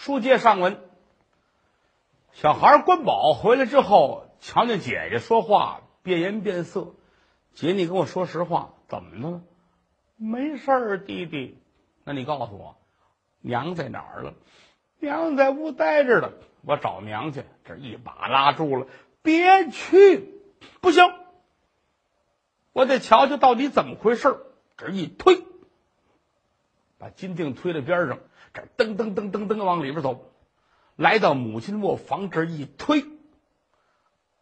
书接上文，小孩关宝回来之后，瞧见姐姐说话变颜变色。姐，你跟我说实话，怎么了？没事儿，弟弟。那你告诉我，娘在哪儿了？娘在屋待着呢。我找娘去。这一把拉住了，别去，不行，我得瞧瞧到底怎么回事儿这一推，把金锭推到边上，这噔噔噔噔噔往里边走，来到母亲卧房这一推。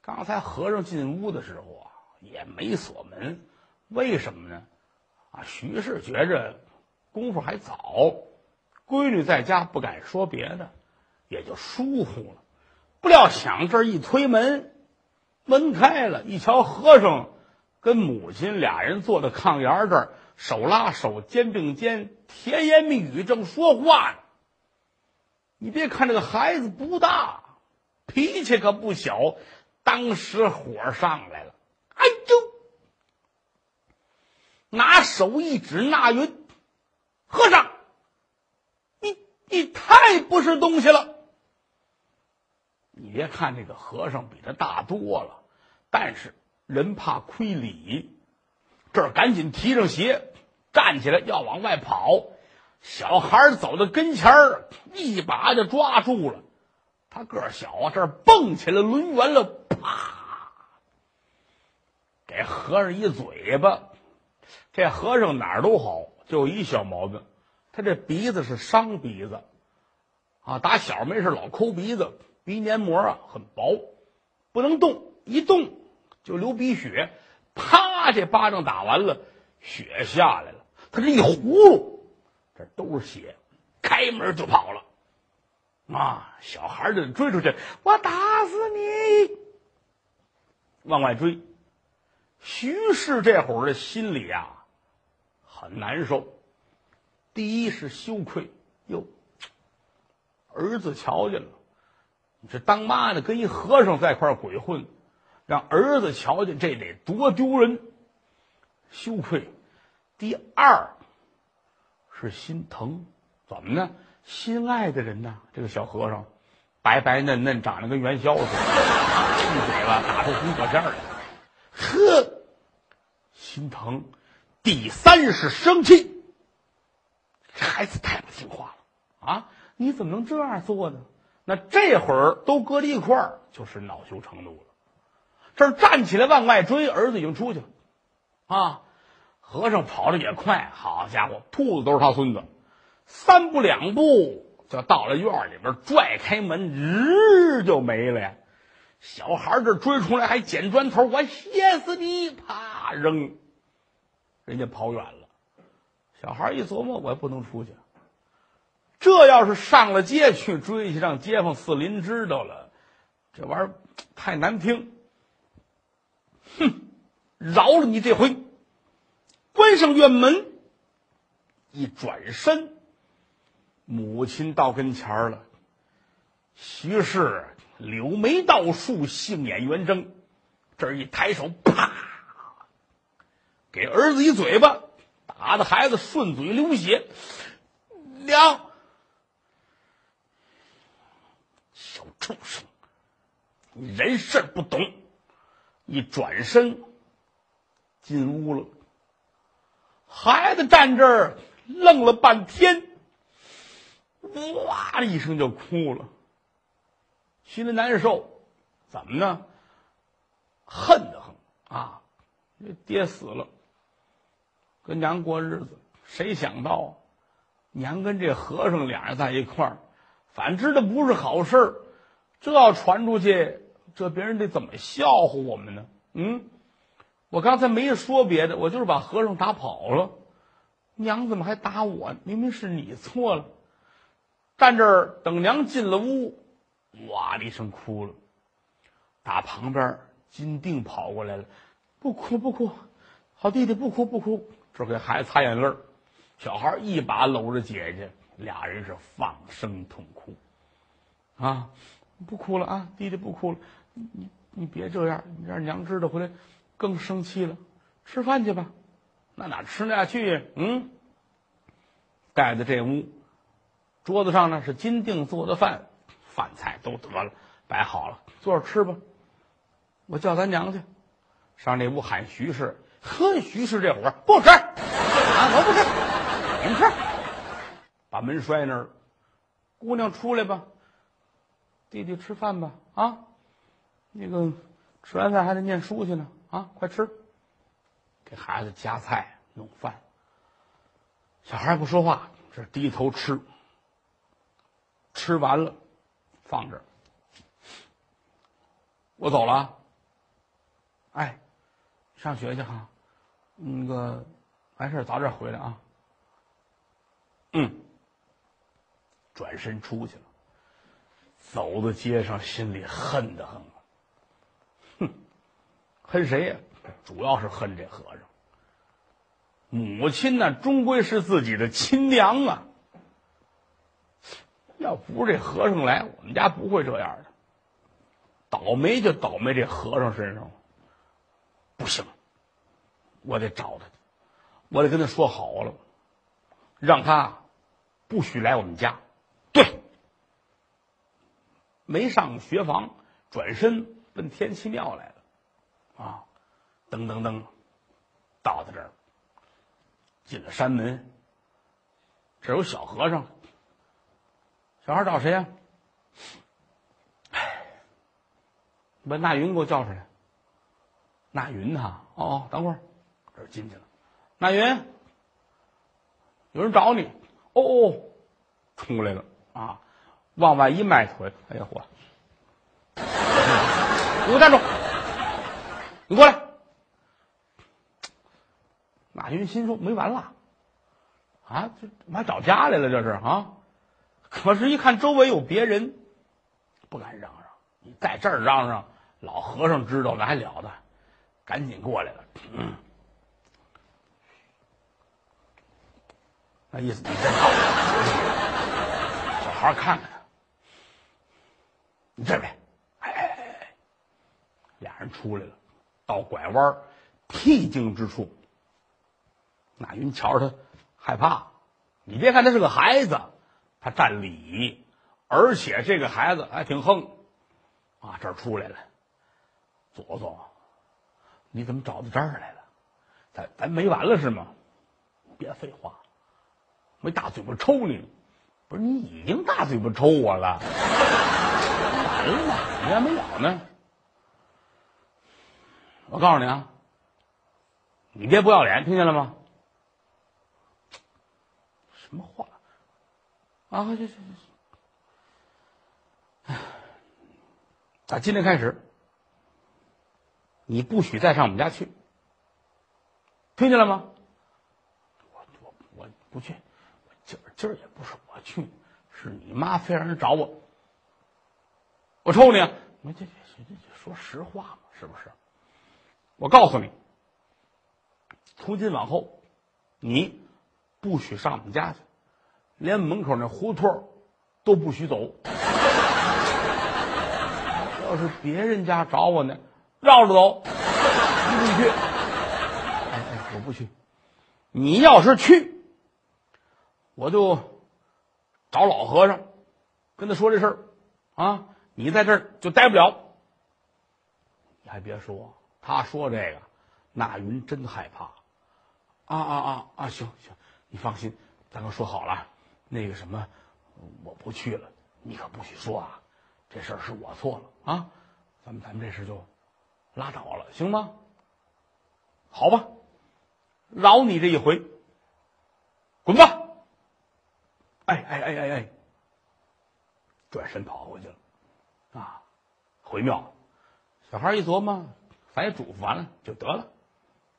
刚才和尚进屋的时候啊，也没锁门，为什么呢？啊，徐氏觉着功夫还早，闺女在家不敢说别的，也就疏忽了。不料想这一推门，门开了，一瞧和尚跟母亲俩人坐在炕沿这儿，手拉手，肩并肩，甜言蜜语正说话呢。你别看这个孩子不大，脾气可不小，当时火上来了。哎呦！拿手一指那云，和尚，你你太不是东西了！你别看这个和尚比他大多了，但是人怕亏礼，这儿赶紧提上鞋，站起来要往外跑。小孩走到跟前儿，一把就抓住了。他个儿小啊，这蹦起来抡圆了，啪，给和尚一嘴巴。这和尚哪儿都好，就一小毛病，他这鼻子是伤鼻子，啊，打小没事老抠鼻子，鼻黏膜啊很薄，不能动，一动就流鼻血，啪，这巴掌打完了，血下来了，他这一葫芦，这都是血，开门就跑了，啊，小孩就追出去，我打死你，往外追，徐氏这会儿的心里啊。很难受，第一是羞愧，哟，儿子瞧见了，你这当妈的跟一和尚在一块鬼混，让儿子瞧见，这得多丢人，羞愧。第二是心疼，怎么呢？心爱的人呐，这个小和尚，白白嫩嫩，长得跟元宵似的，一嘴巴打出红火线来，呵，心疼。第三是生气，这孩子太不听话了啊！你怎么能这样做呢？那这会儿都搁在一块儿，就是恼羞成怒了。这站起来往外追，儿子已经出去了啊！和尚跑的也快，好家伙，兔子都是他孙子，三步两步就到了院里边，拽开门，日就没了呀！小孩这追出来还捡砖头，我歇死你！啪扔。人家跑远了，小孩一琢磨，我也不能出去。这要是上了街去追去，让街坊四邻知道了，这玩意儿太难听。哼，饶了你这回。关上院门，一转身，母亲到跟前儿了。徐氏柳眉倒竖，杏眼圆睁，这一抬手，啪！给儿子一嘴巴，打的孩子顺嘴流血。娘，小畜生，你人事不懂。一转身进屋了，孩子站这儿愣了半天，哇的一声就哭了，心里难受。怎么呢？恨得很啊！爹死了。跟娘过日子，谁想到娘跟这和尚俩人在一块儿，反知道不是好事儿。这要传出去，这别人得怎么笑话我们呢？嗯，我刚才没说别的，我就是把和尚打跑了。娘怎么还打我？明明是你错了。站这儿等娘进了屋，哇的一声哭了。打旁边金锭跑过来了，不哭不哭，好弟弟不哭不哭。这给孩子擦眼泪小孩一把搂着姐姐，俩人是放声痛哭。啊，不哭了啊，弟弟不哭了，你你别这样，你让娘知道回来更生气了。吃饭去吧，那哪吃得下去呀？嗯，带到这屋，桌子上呢是金锭做的饭，饭菜都得了，摆好了，坐着吃吧。我叫咱娘去，上那屋喊徐氏。呵，徐氏这会儿不吃，啊，我不吃，你们吃。把门摔那儿，姑娘出来吧，弟弟吃饭吧，啊，那个吃完饭还得念书去呢，啊，快吃，给孩子夹菜弄饭。小孩不说话，这低头吃。吃完了，放这儿。我走了。哎，上学去哈，那个完事早点回来啊。嗯。转身出去了，走到街上，心里恨得很。恨谁呀？主要是恨这和尚。母亲呢，终归是自己的亲娘啊。要不是这和尚来，我们家不会这样的。倒霉就倒霉这和尚身上，不行，我得找他，我得跟他说好了，让他不许来我们家。对，没上学房，转身奔天齐庙来了，啊，噔噔噔，到他这儿，进了山门，这有小和尚。小孩找谁呀？哎，把那云给我叫出来。那云呐，哦，等会儿，这进去了。那云，有人找你。哦哦，冲过来了啊！往外一迈腿，哎呀嚯！给我站住！你过来。马云心说没完了，啊，这妈找家来了，这是啊。可是，一看周围有别人，不敢嚷嚷。你在这儿嚷嚷，老和尚知道那还了得？赶紧过来了。嗯，那意思你真好。小孩看看他，你这边，哎哎哎，俩人出来了，到拐弯僻静之处。那云瞧着他害怕，你别看他是个孩子。他占理，而且这个孩子还挺横，啊，这儿出来了，左左，你怎么找到这儿来了？咱咱没完了是吗？别废话，没大嘴巴抽你，不是你已经大嘴巴抽我了，完了？你还没了呢。我告诉你啊，你别不要脸，听见了吗？什么话？啊，这这这，哎，打今天开始，你不许再上我们家去，听见了吗？我我我不去，今儿今儿也不是我去，是你妈非让人找我，我抽你！你这这这说实话嘛，是不是？我告诉你，从今往后，你不许上我们家去。连门口那胡同都不许走。要是别人家找我呢，绕着走，你不去。哎哎，我不去。你要是去，我就找老和尚，跟他说这事儿啊。你在这儿就待不了。你还别说，他说这个，那云真害怕。啊啊啊啊！行行，你放心，咱都说好了。那个什么，我不去了，你可不许说啊！这事儿是我错了啊！咱们咱们这事就拉倒了，行吗？好吧，饶你这一回，滚吧！哎哎哎哎哎，转身跑回去了啊！回庙，小孩一琢磨，咱也嘱咐完了就得了，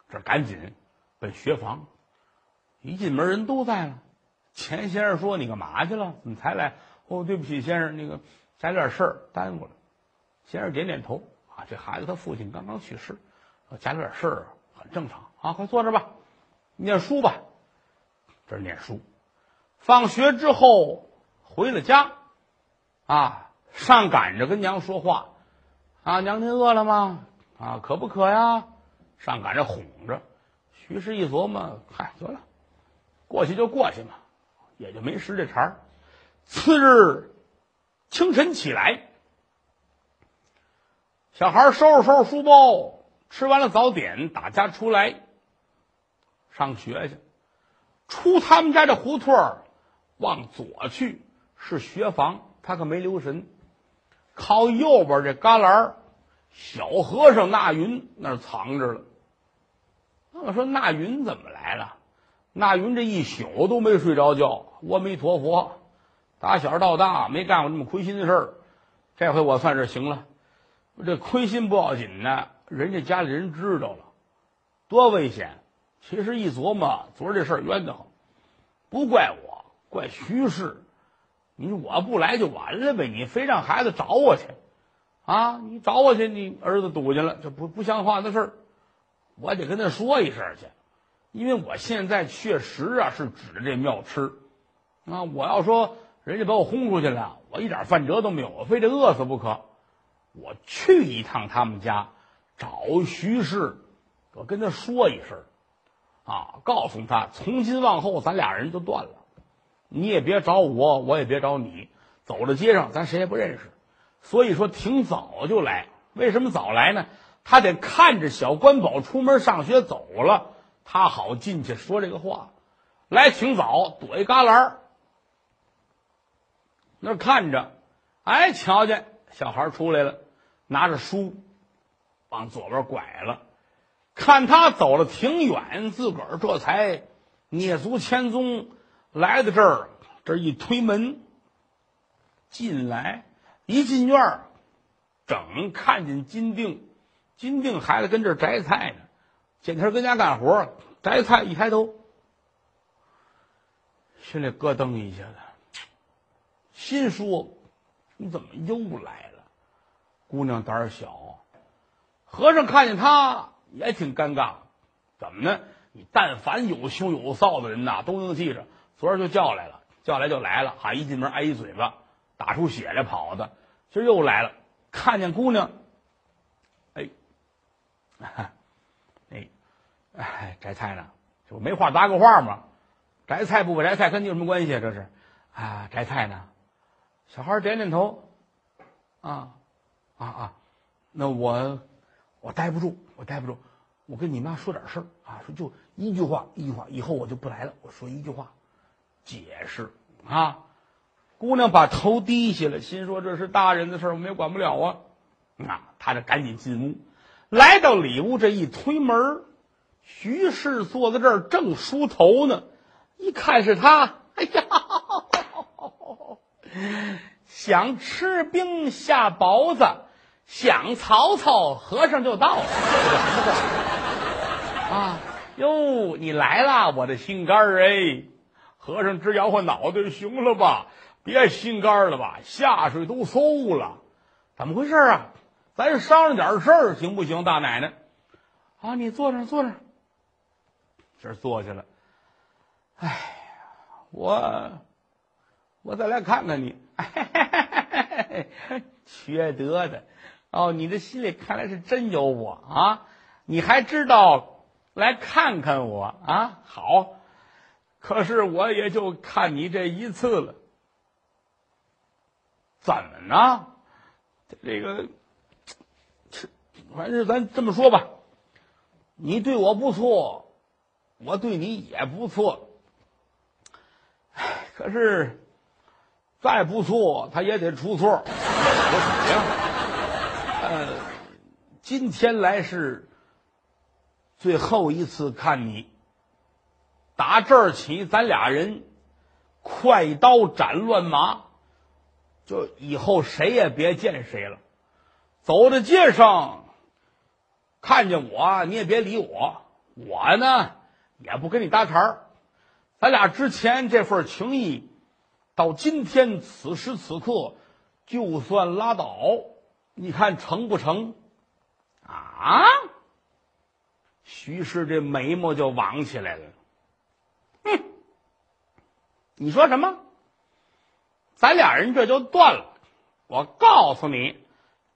这赶紧奔学房，一进门人都在了。钱先生说：“你干嘛去了？怎么才来？”哦，对不起，先生，那个家里点事儿耽误了。先生点点头啊，这孩子他父亲刚刚去世，家里点事儿很正常啊。快坐着吧，念书吧。这念书。放学之后回了家，啊，上赶着跟娘说话，啊，娘您饿了吗？啊，渴不渴呀？上赶着哄着。徐氏一琢磨，嗨，得了，过去就过去嘛。也就没识这茬儿，次日清晨起来，小孩收拾收拾书包，吃完了早点，打家出来上学去。出他们家这胡同儿，往左去是学房，他可没留神，靠右边这旮旯小和尚纳云那儿藏着了。那我说纳云怎么来了？纳云这一宿都没睡着觉。阿弥陀佛，打小到大没干过这么亏心的事儿，这回我算是行了。这亏心不要紧呢，人家家里人知道了，多危险！其实一琢磨，昨儿这事儿冤得慌，不怪我，怪徐氏。你我不来就完了呗，你非让孩子找我去，啊，你找我去，你儿子堵去了，这不不像话的事儿，我得跟他说一声去，因为我现在确实啊是指着这庙吃，啊，我要说人家把我轰出去了，我一点饭辙都没有，我非得饿死不可，我去一趟他们家找徐氏，我跟他说一声。啊！告诉他，从今往后咱俩人就断了，你也别找我，我也别找你。走到街上，咱谁也不认识。所以说，挺早就来。为什么早来呢？他得看着小关宝出门上学走了，他好进去说这个话。来挺早，躲一旮旯那看着。哎，瞧见小孩出来了，拿着书，往左边拐了。看他走了挺远，自个儿这才蹑足潜踪来到这儿。这一推门进来，一进院儿，整看见金锭，金锭孩子跟这儿摘菜呢，见天跟家干活摘菜，一抬头，心里咯噔一下子，心说：“你怎么又来了？”姑娘胆儿小，和尚看见他。也挺尴尬，怎么呢？你但凡有羞有臊的人呐，都能记着。昨儿就叫来了，叫来就来了，哈！一进门挨一嘴巴，打出血来跑的。今儿又来了，看见姑娘，哎，哎，哎，摘菜呢？这不没话搭个话吗？摘菜不摘菜跟你有什么关系啊？这是啊，摘菜呢。小孩点点头，啊啊啊，那我。我待不住，我待不住，我跟你妈说点事儿啊，说就一句话，一句话，以后我就不来了。我说一句话，解释啊。姑娘把头低下了，心说这是大人的事儿，我们也管不了啊。啊，他这赶紧进屋，来到里屋，这一推门，徐氏坐在这儿正梳头呢，一看是他，哎呀，想吃冰下雹子。想曹操，和尚就到了。啊，哟，你来了，我的心肝儿哎！和尚直摇晃脑袋，行了吧？别心肝了吧？下水都馊了，怎么回事啊？咱商量点事儿行不行？大奶奶，啊，你坐着坐着，这坐下了。哎，我我再来看看你，缺德的。哦，你的心里看来是真有我啊！你还知道来看看我啊？好，可是我也就看你这一次了。怎么呢？这个，反正咱这么说吧，你对我不错，我对你也不错。可是再不错，他也得出错。我怎么样？呃，今天来是最后一次看你。打这儿起，咱俩人快刀斩乱麻，就以后谁也别见谁了。走在街上，看见我你也别理我，我呢也不跟你搭茬儿。咱俩之前这份情谊，到今天此时此刻，就算拉倒。你看成不成？啊！徐氏这眉毛就往起来了。哼！你说什么？咱俩人这就断了。我告诉你，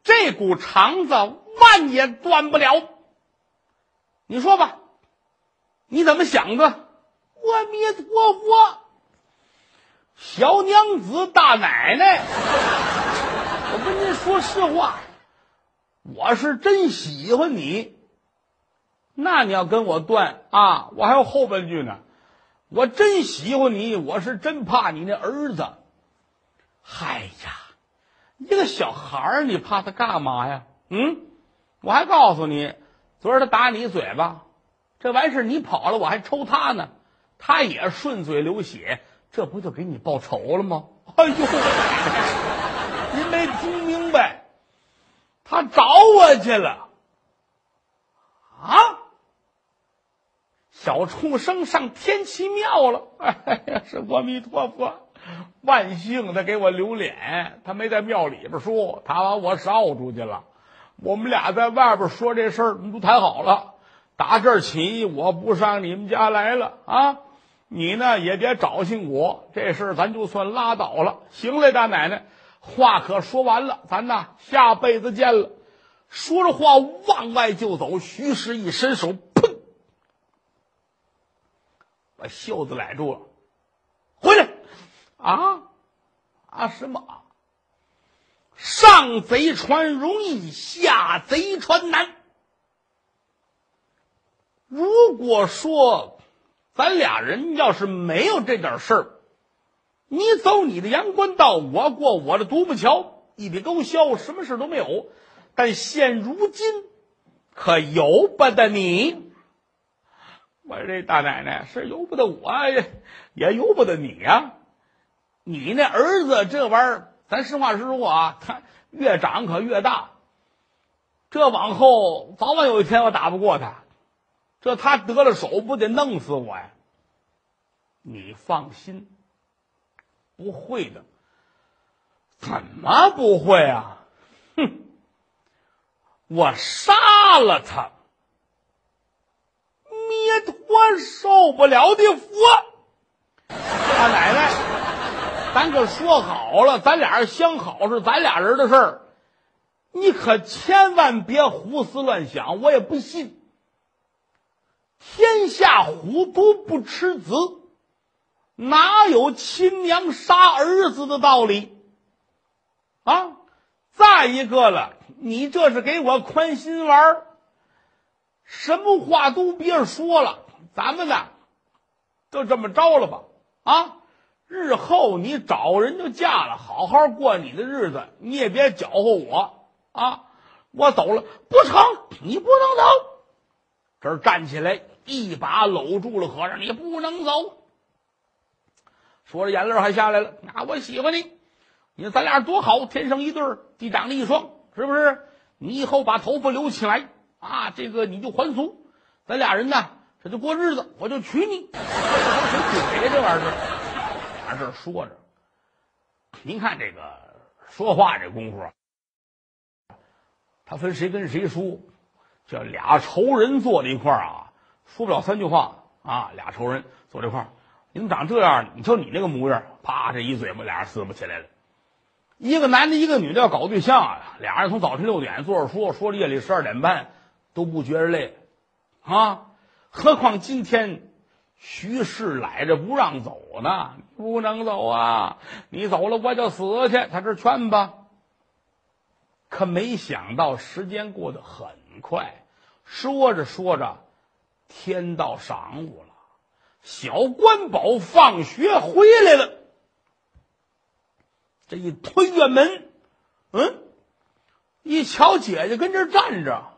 这股肠子万也断不了。你说吧，你怎么想的？阿弥陀佛！小娘子、大奶奶，我跟您说实话，我是真喜欢你。那你要跟我断啊，我还有后半句呢。我真喜欢你，我是真怕你那儿子。嗨呀，一个小孩儿，你怕他干嘛呀？嗯，我还告诉你，昨儿他打你嘴巴，这完事你跑了，我还抽他呢，他也顺嘴流血，这不就给你报仇了吗？哎呦，您没听明白，他找我去了啊！小畜生上天齐庙了！哎呀，是阿弥陀佛，万幸他给我留脸，他没在庙里边说，他把我捎出去了。我们俩在外边说这事儿，都谈好了。打这儿起，我不上你们家来了啊！你呢也别找寻我，这事儿咱就算拉倒了。行嘞，大奶奶，话可说完了，咱呐下辈子见了。说着话往外就走，徐氏一伸手。把袖子揽住了，啊啊！什么？上贼船容易，下贼船难。如果说咱俩人要是没有这点事儿，你走你的阳关道，我过我的独木桥，一笔勾销，什么事都没有。但现如今，可由不得你。我这大奶奶是由不得我，也由不得你呀。你那儿子这玩意儿，咱实话实说啊，他越长可越大。这往后早晚有一天我打不过他，这他得了手不得弄死我呀？你放心，不会的。怎么不会啊？哼，我杀了他。灭脱受不了的佛，他奶奶，咱可说好了，咱俩人相好是咱俩人的事儿，你可千万别胡思乱想，我也不信。天下虎毒不吃子，哪有亲娘杀儿子的道理？啊！再一个了，你这是给我宽心丸儿。什么话都别说了，咱们呢，就这么着了吧。啊，日后你找人就嫁了，好好过你的日子，你也别搅和我啊。我走了不成，你不能走。这儿站起来，一把搂住了和尚，你不能走。说着眼泪还下来了。啊，我喜欢你，你说咱俩多好，天生一对儿，地长了一双，是不是？你以后把头发留起来。啊，这个你就还俗，咱俩人呢，这就过日子，我就娶你。这谁嘴这玩意儿？在这说着，您看这个说话这功夫，他分谁跟谁说，这俩仇人坐在一块儿啊，说不了三句话啊。俩仇人坐这块儿，你怎么长这样？你瞅你那个模样，啪，这一嘴巴，俩人撕不起来了。一个男的，一个女的要搞对象啊，俩人从早晨六点坐着说，说夜里十二点半。都不觉着累，啊！何况今天徐氏赖着不让走呢？不能走啊！你走了我就死去。他这劝吧，可没想到时间过得很快。说着说着，天到晌午了，小关宝放学回来了。这一推院门，嗯，一瞧姐姐跟这站着。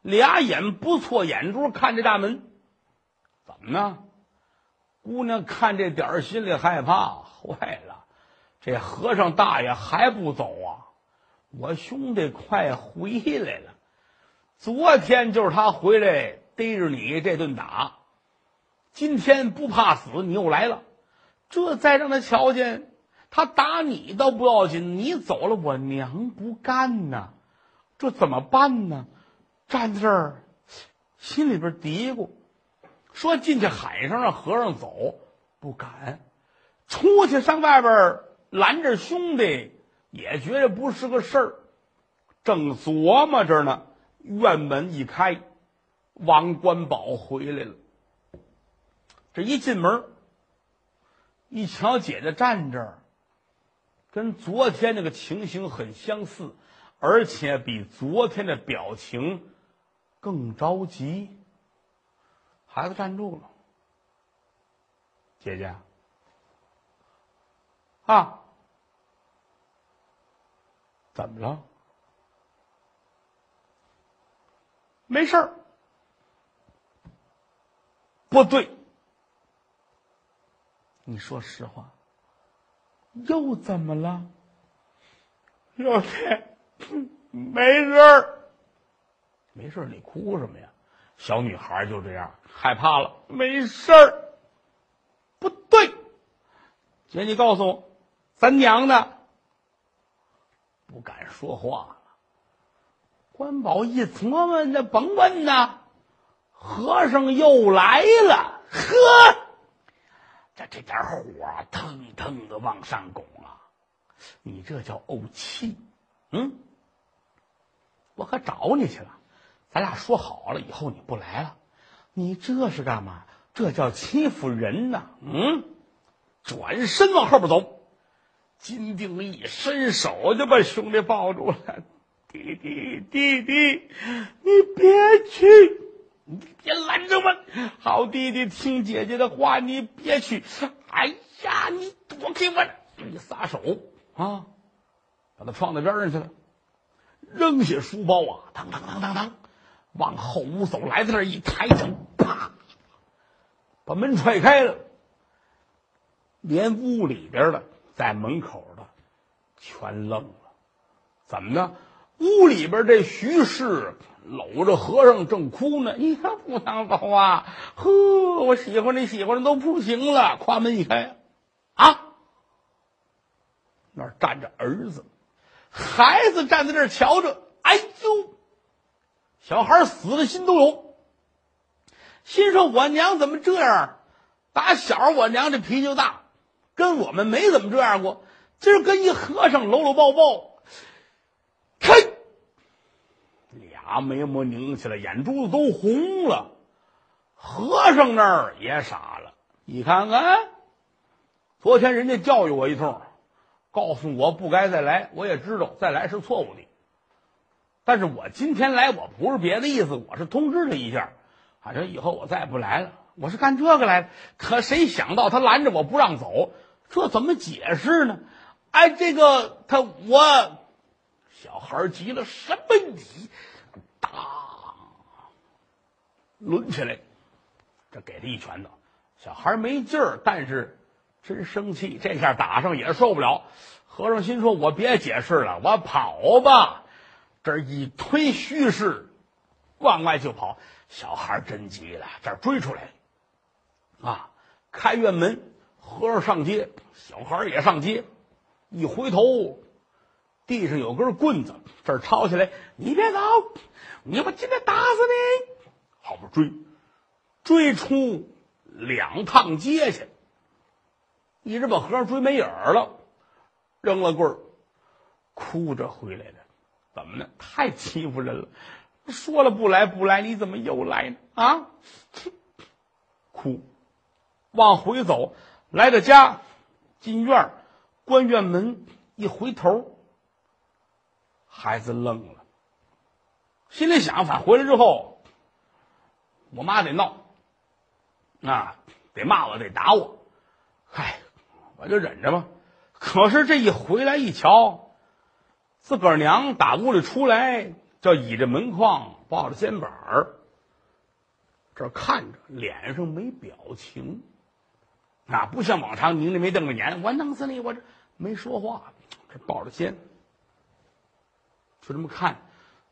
俩眼不错眼珠看着大门，怎么呢？姑娘看这点儿心里害怕，坏了，这和尚大爷还不走啊！我兄弟快回来了，昨天就是他回来逮着你这顿打，今天不怕死，你又来了，这再让他瞧见，他打你倒不要紧，你走了我娘不干呐，这怎么办呢？站在这儿，心里边嘀咕，说进去喊声让和尚走，不敢；出去上外边拦着兄弟，也觉得不是个事儿。正琢磨着呢，院门一开，王关宝回来了。这一进门，一瞧姐姐站这儿，跟昨天那个情形很相似，而且比昨天的表情更着急。孩子站住了，姐姐啊，怎么了？没事儿。不对，你说实话，又怎么了？老天，没事儿，没事儿，你哭什么呀？小女孩就这样，害怕了，没事儿。不对，姐，你告诉我，咱娘呢？不敢说话了。关宝一琢磨，那甭问呐。和尚又来了，呵，这这点火腾腾的往上拱啊！你这叫怄气，嗯？我可找你去了，咱俩说好了，以后你不来了。你这是干嘛？这叫欺负人呐！嗯？转身往后边走，金定一伸手就把兄弟抱住了。弟弟，弟弟，你别去。你别拦着我，好弟弟，听姐姐的话，你别去。哎呀，你躲开我！一撒手啊，把他撞到边上去了，扔下书包啊，当当当当当，往后屋走，来到那一抬脚，啪，把门踹开了，连屋里边的在门口的全愣了。怎么呢？屋里边这徐氏。搂着和尚正哭呢，你看不当走啊！呵，我喜欢你喜欢的都不行了。跨门一开，啊，那站着儿子，孩子站在那儿瞧着。哎呦，小孩死的心都有，心说我娘怎么这样？打小我娘这脾气就大，跟我们没怎么这样过。今儿跟一和尚搂搂抱抱，开。俩眉毛拧起来，眼珠子都红了。和尚那儿也傻了，你看看，昨天人家教育我一通，告诉我不该再来，我也知道再来是错误的。但是我今天来，我不是别的意思，我是通知他一下，反正以后我再也不来了。我是干这个来的，可谁想到他拦着我不让走，这怎么解释呢？哎，这个他我小孩急了，什么你？当，抡起来，这给他一拳头。小孩没劲儿，但是真生气。这下打上也受不了。和尚心说：“我别解释了，我跑吧。”这一推虚势，往外就跑。小孩真急了，这追出来啊！开院门，和尚上街，小孩也上街。一回头，地上有根棍子，这抄起来，你别走。你我今天打死你！后边追，追出两趟街去，一直把和尚追没影了，扔了棍儿，哭着回来了。怎么呢？太欺负人了！说了不来不来，你怎么又来呢？啊！哭，往回走，来到家，进院关院门，一回头，孩子愣了。心里想：反回来之后，我妈得闹，啊，得骂我，得打我，嗨，我就忍着吧。可是这一回来一瞧，自个儿娘打屋里出来，叫倚着门框，抱着肩膀儿，这看着，脸上没表情，啊，不像往常拧着眉瞪着眼，我弄死你！我这没说话，这抱着肩，就这么看。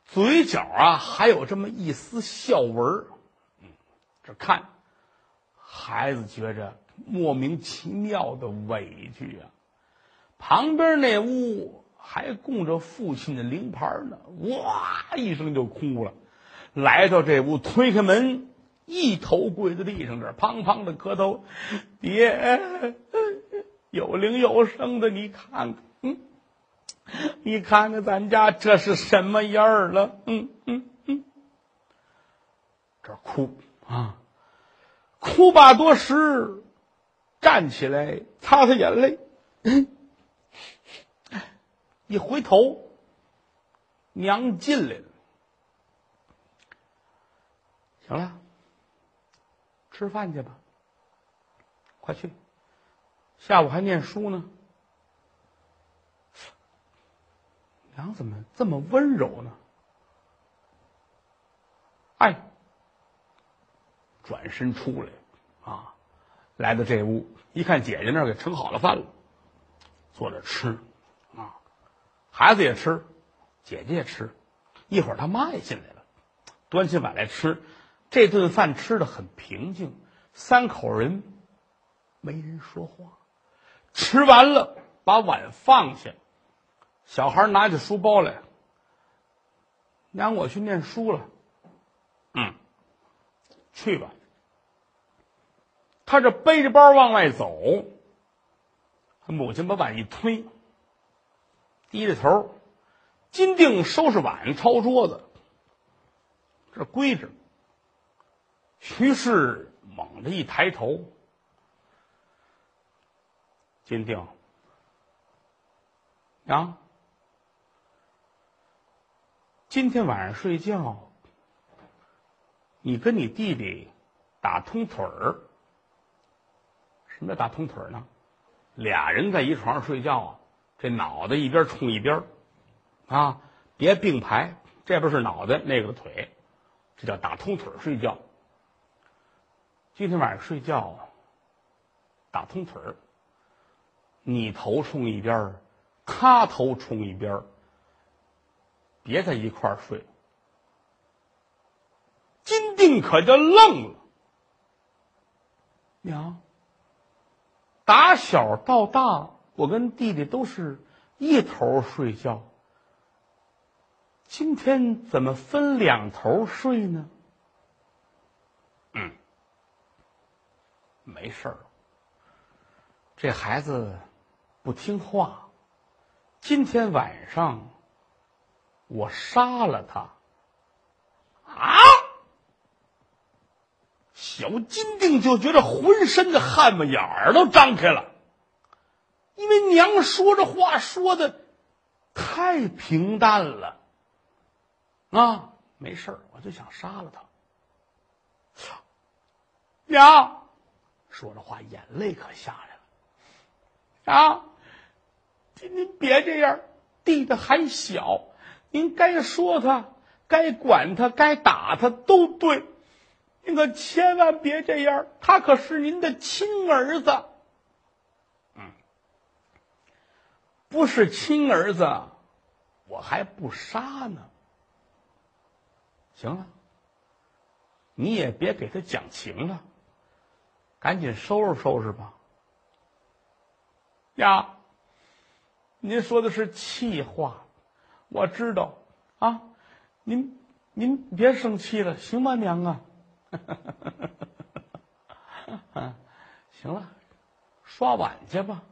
嘴角啊，还有这么一丝笑纹嗯，这看孩子觉着莫名其妙的委屈啊。旁边那屋还供着父亲的灵牌呢，哇一声就哭了。来到这屋，推开门，一头跪在地上，这砰砰的磕头，爹，有灵有声的，你看看，嗯。你看看咱家这是什么样儿了？嗯嗯嗯，这哭啊，哭罢多时，站起来擦擦眼泪，一回头，娘进来了。行了，吃饭去吧，快去，下午还念书呢。娘怎么这么温柔呢？哎，转身出来，啊，来到这屋，一看姐姐那儿给盛好了饭了，坐着吃，啊，孩子也吃，姐姐也吃，一会儿他妈也进来了，端起碗来吃。这顿饭吃的很平静，三口人没人说话，吃完了把碗放下。小孩拿起书包来，娘，我去念书了。嗯，去吧。他这背着包往外走，他母亲把碗一推，低着头，金锭收拾碗，抄桌子，这规着。徐氏猛地一抬头，金锭，娘。今天晚上睡觉，你跟你弟弟打通腿儿。什么叫打通腿儿呢？俩人在一床上睡觉啊，这脑袋一边冲一边啊，别并排，这边是脑袋，那个是腿，这叫打通腿睡觉。今天晚上睡觉，打通腿，你头冲一边他头冲一边别在一块儿睡，金锭可就愣了。娘，打小到大，我跟弟弟都是一头睡觉，今天怎么分两头睡呢？嗯，没事儿，这孩子不听话，今天晚上。我杀了他！啊！小金锭就觉得浑身的汗毛眼儿都张开了，因为娘说这话说的太平淡了。啊，没事我就想杀了他。娘说这话，眼泪可下来了。啊，您别这样，弟弟还小。您该说他，该管他，该打他都对，您可千万别这样。他可是您的亲儿子，嗯，不是亲儿子，我还不杀呢。行了，你也别给他讲情了，赶紧收拾收拾吧。呀，您说的是气话。我知道，啊，您您别生气了，行吗，娘啊？行了，刷碗去吧。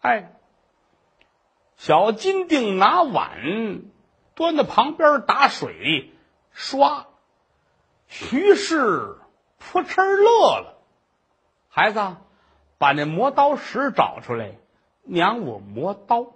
哎，小金锭拿碗端到旁边打水刷，徐氏扑哧乐了。孩子，把那磨刀石找出来，娘我磨刀。